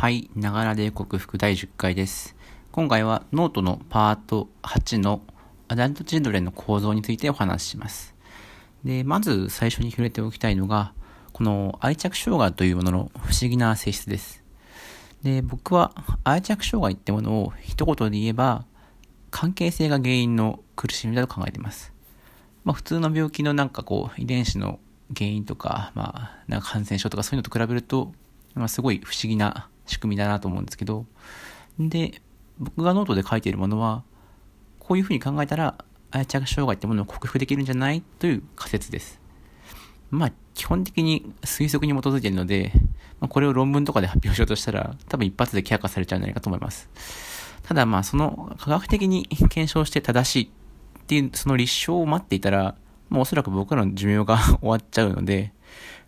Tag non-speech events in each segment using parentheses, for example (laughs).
はい、ながらで克服第10回です。今回はノートのパート8のアダルトチルドレンの構造についてお話しします。で、まず最初に触れておきたいのが、この愛着障害というものの不思議な性質です。で、僕は愛着障害ってものを一言で言えば、関係性が原因の苦しみだと考えています。まあ普通の病気のなんかこう遺伝子の原因とか、まあなんか感染症とかそういうのと比べると、まあすごい不思議な仕組みだなと思うんですけど、で、僕がノートで書いているものは、こういうふうに考えたら、愛着障害ってものを克服できるんじゃない？という仮説です。まあ、基本的に推測に基づいているので、まあ、これを論文とかで発表しようとしたら、多分一発で却下されちゃうんじゃないかと思います。ただまあ、その科学的に検証して正しいっていう、その立証を待っていたら、もうおそらく僕らの寿命が (laughs) 終わっちゃうので、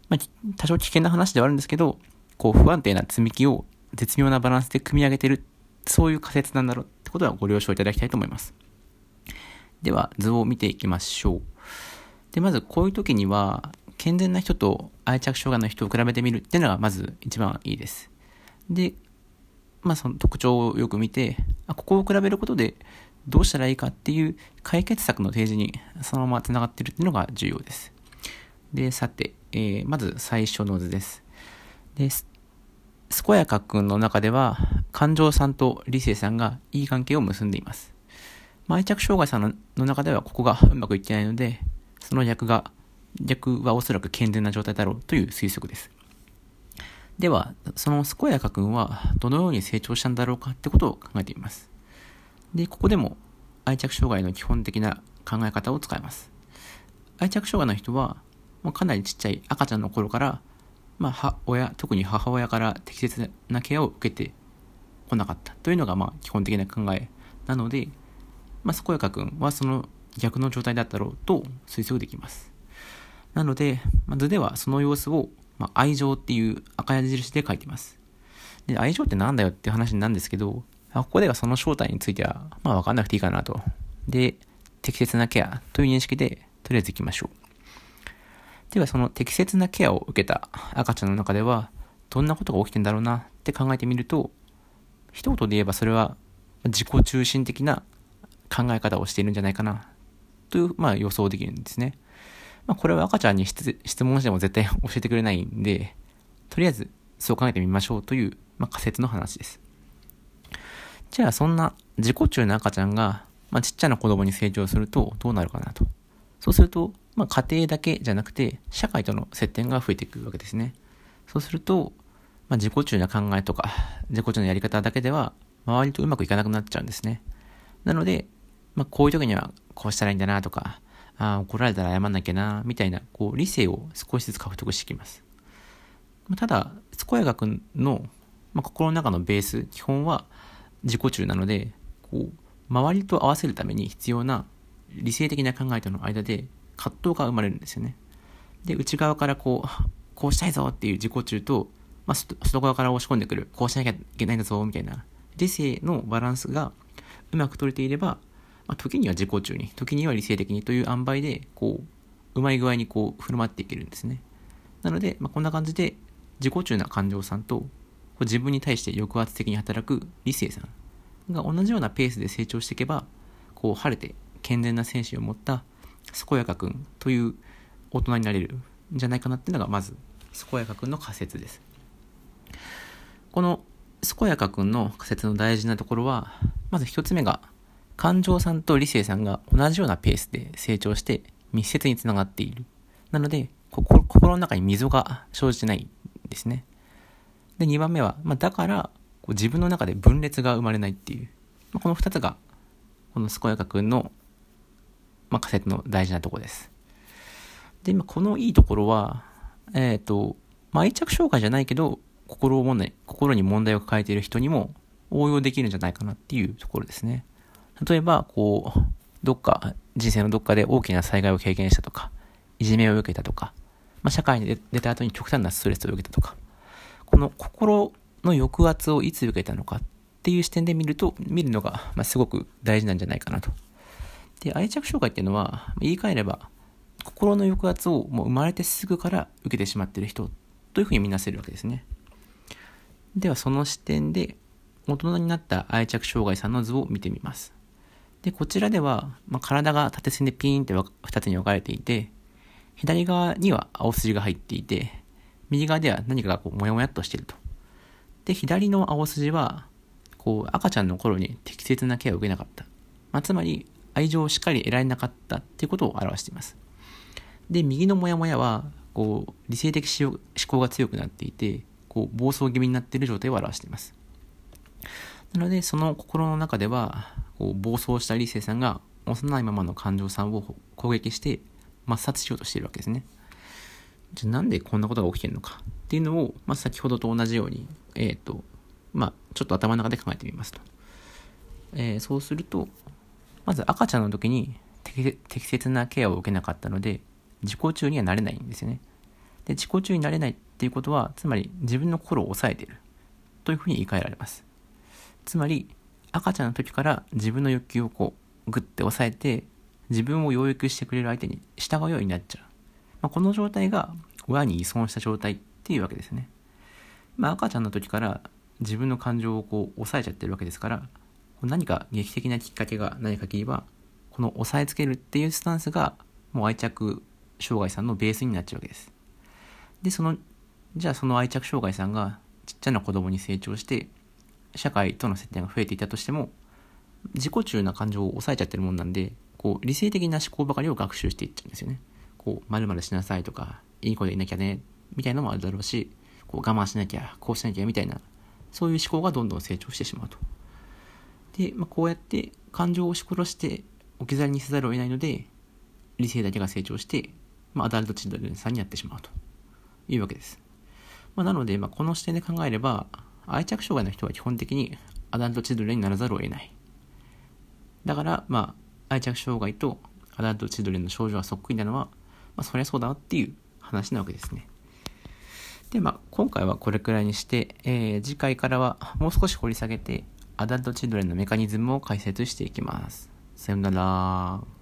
まあ、多少危険な話ではあるんですけど、こう不安定な積み木を絶妙なバランスで組み上げてる、そういう仮説なんだろうってことはご了承いただきたいと思います。では、図を見ていきましょう。で、まずこういう時には、健全な人と愛着障害の人を比べてみるっていうのがまず一番いいです。で、まあその特徴をよく見て、あここを比べることでどうしたらいいかっていう解決策の提示にそのまま繋がってるっていうのが重要です。で、さて、えー、まず最初の図です。で、健やかくんの中では、感情さんと理性さんがいい関係を結んでいます。まあ、愛着障害さんの中ではここがうまくいってないので、その逆が、逆はおそらく健全な状態だろうという推測です。では、その健やかくんはどのように成長したんだろうかってことを考えてみます。で、ここでも愛着障害の基本的な考え方を使います。愛着障害の人は、もうかなりちっちゃい赤ちゃんの頃からまあ、親、特に母親から適切なケアを受けてこなかったというのが、まあ、基本的な考えなので、まあ、健やか君はその逆の状態だったろうと推測できます。なので、まあ、図ではその様子を、まあ、愛情っていう赤矢印で書いてます。で、愛情ってなんだよって話なんですけど、ここではその正体については、まあ、わかんなくていいかなと。で、適切なケアという認識で、とりあえず行きましょう。ではその適切なケアを受けた赤ちゃんの中では、どんなことが起きてんだろうなって考えてみると、一言で言えばそれは自己中心的な考え方をしているんじゃないかな、という、まあ予想できるんですね。まあこれは赤ちゃんに質問しても絶対教えてくれないんで、とりあえずそう考えてみましょうという、まあ、仮説の話です。じゃあそんな自己中の赤ちゃんが、まあ、ちっちゃな子供に成長するとどうなるかなと。そうすると、まあ、家庭だけじゃなくて、社会との接点が増えていくわけですね。そうすると、まあ、自己中な考えとか、自己中のやり方だけでは、周りとうまくいかなくなっちゃうんですね。なので、まあ、こういう時にはこうしたらいいんだなとか、あ、怒られたら謝んなきゃな、みたいな、こう、理性を少しずつ獲得してきます。ま、ただ、健やかくんの、まあ、心の中のベース、基本は自己中なので、こう、周りと合わせるために必要な理性的な考えとの間で葛藤が生まれるんですよね。で、内側からこう、こうしたいぞっていう自己中と、まあ、外側から押し込んでくる、こうしなきゃいけないんだぞ、みたいな、理性のバランスがうまく取れていれば、まあ、時には自己中に、時には理性的にという塩梅で、こう、うまい具合にこう、振る舞っていけるんですね。なので、まあ、こんな感じで、自己中な感情さんと、自分に対して抑圧的に働く理性さんが同じようなペースで成長していけば、こう、晴れて健全な精神を持った健やかくんという大人になれるんじゃないかなっていうのがまず健やかくんの仮説です。この健やかくんの仮説の大事なところは、まず一つ目が、感情さんと理性さんが同じようなペースで成長して密接につながっている。なので、心心の中に溝が生じてないんですね。で、2番目は、まあ、だから、こう自分の中で分裂が生まれないっていう。まあ、この2つが、この健やかくんのまあ、仮説の大事なとこです。で、今このいいところは、えっ、ー、と、まあ、愛着障害じゃないけど、心を問題、心に問題を抱えている人にも応用できるんじゃないかなっていうところですね。例えば、こう、どっか、人生のどっかで大きな災害を経験したとか、いじめを受けたとか、まあ、社会に出た後に極端なストレスを受けたとか、この心の抑圧をいつ受けたのかっていう視点で見ると、見るのが、まあ、すごく大事なんじゃないかなとで、愛着障害っていうのは、言い換えれば、心の抑圧をもう生まれてすぐから受けてしまっている人というふうに見なせるわけですね。ではその視点で大人になった愛着障害さんの図を見てみます。で、こちらでは、まあ、体が縦線でピーンって2つに分かれていて、左側には青筋が入っていて、右側では何かがこう、もやもやっとしていると。で、左の青筋は、こう、赤ちゃんの頃に適切なケアを受けなかった。まあ、つまり、愛情をしっかり得られなかったっていうことを表しています。で、右のモヤモヤは、こう、理性的思考が強くなっていて、こう、暴走気味になっている状態を表しています。なので、その心の中では、こう暴走した理性さんが幼いままの感情さんを攻撃して抹殺しようとしているわけですね。じゃあなんでこんなことが起きてるのかっていうのを、まあ、先ほどと同じように、えっ、ー、と、まあ、ちょっと頭の中で考えてみますと。えー、そうすると、まず赤ちゃんの時に適切なケアを受けなかったので、自己中にはなれないんですよね。で、自己中になれないっていうことは、つまり自分の心を抑えているというふうに言い換えられます。つまり、赤ちゃんの時から自分の欲求をこう、グッて抑えて、自分を養育してくれる相手に従うようになっちゃう。まあ、この状態が親に依存した状態っていうわけですね。まあ、赤ちゃんの時から自分の感情をこう抑えちゃってるわけですから、何か劇的なきっかけがない限りは、この押さえつけるっていうスタンスが、もう愛着障害さんのベースになっちゃうわけです。で、その、じゃあその愛着障害さんがちっちゃな子供に成長して、社会との接点が増えていたとしても、自己中な感情を抑えちゃってるもんなんで、こう、理性的な思考ばかりを学習していっちゃうんですよね。こう、まるしなさいとか、いい子でいなきゃね、みたいなのもあるだろうし、こう、我慢しなきゃ、こうしなきゃ、みたいな、そういう思考がどんどん成長してしまうと。で、まあ、こうやって感情を押し殺して置き去りにせざるを得ないので、理性だけが成長して、まあ、アダルトチルドレンさんになってしまうというわけです。まあ、なので、まあ、この視点で考えれば、愛着障害の人は基本的にアダルトチルドレンにならざるを得ない。だから、まあ、愛着障害とアダルトチルドレンの症状がそっくりなのは、まあ、そりゃそうだなっていう話なわけですね。で、まあ、今回はこれくらいにして、えー、次回からはもう少し掘り下げて、アダルトチルドレンのメカニズムを解説していきます。さよなら。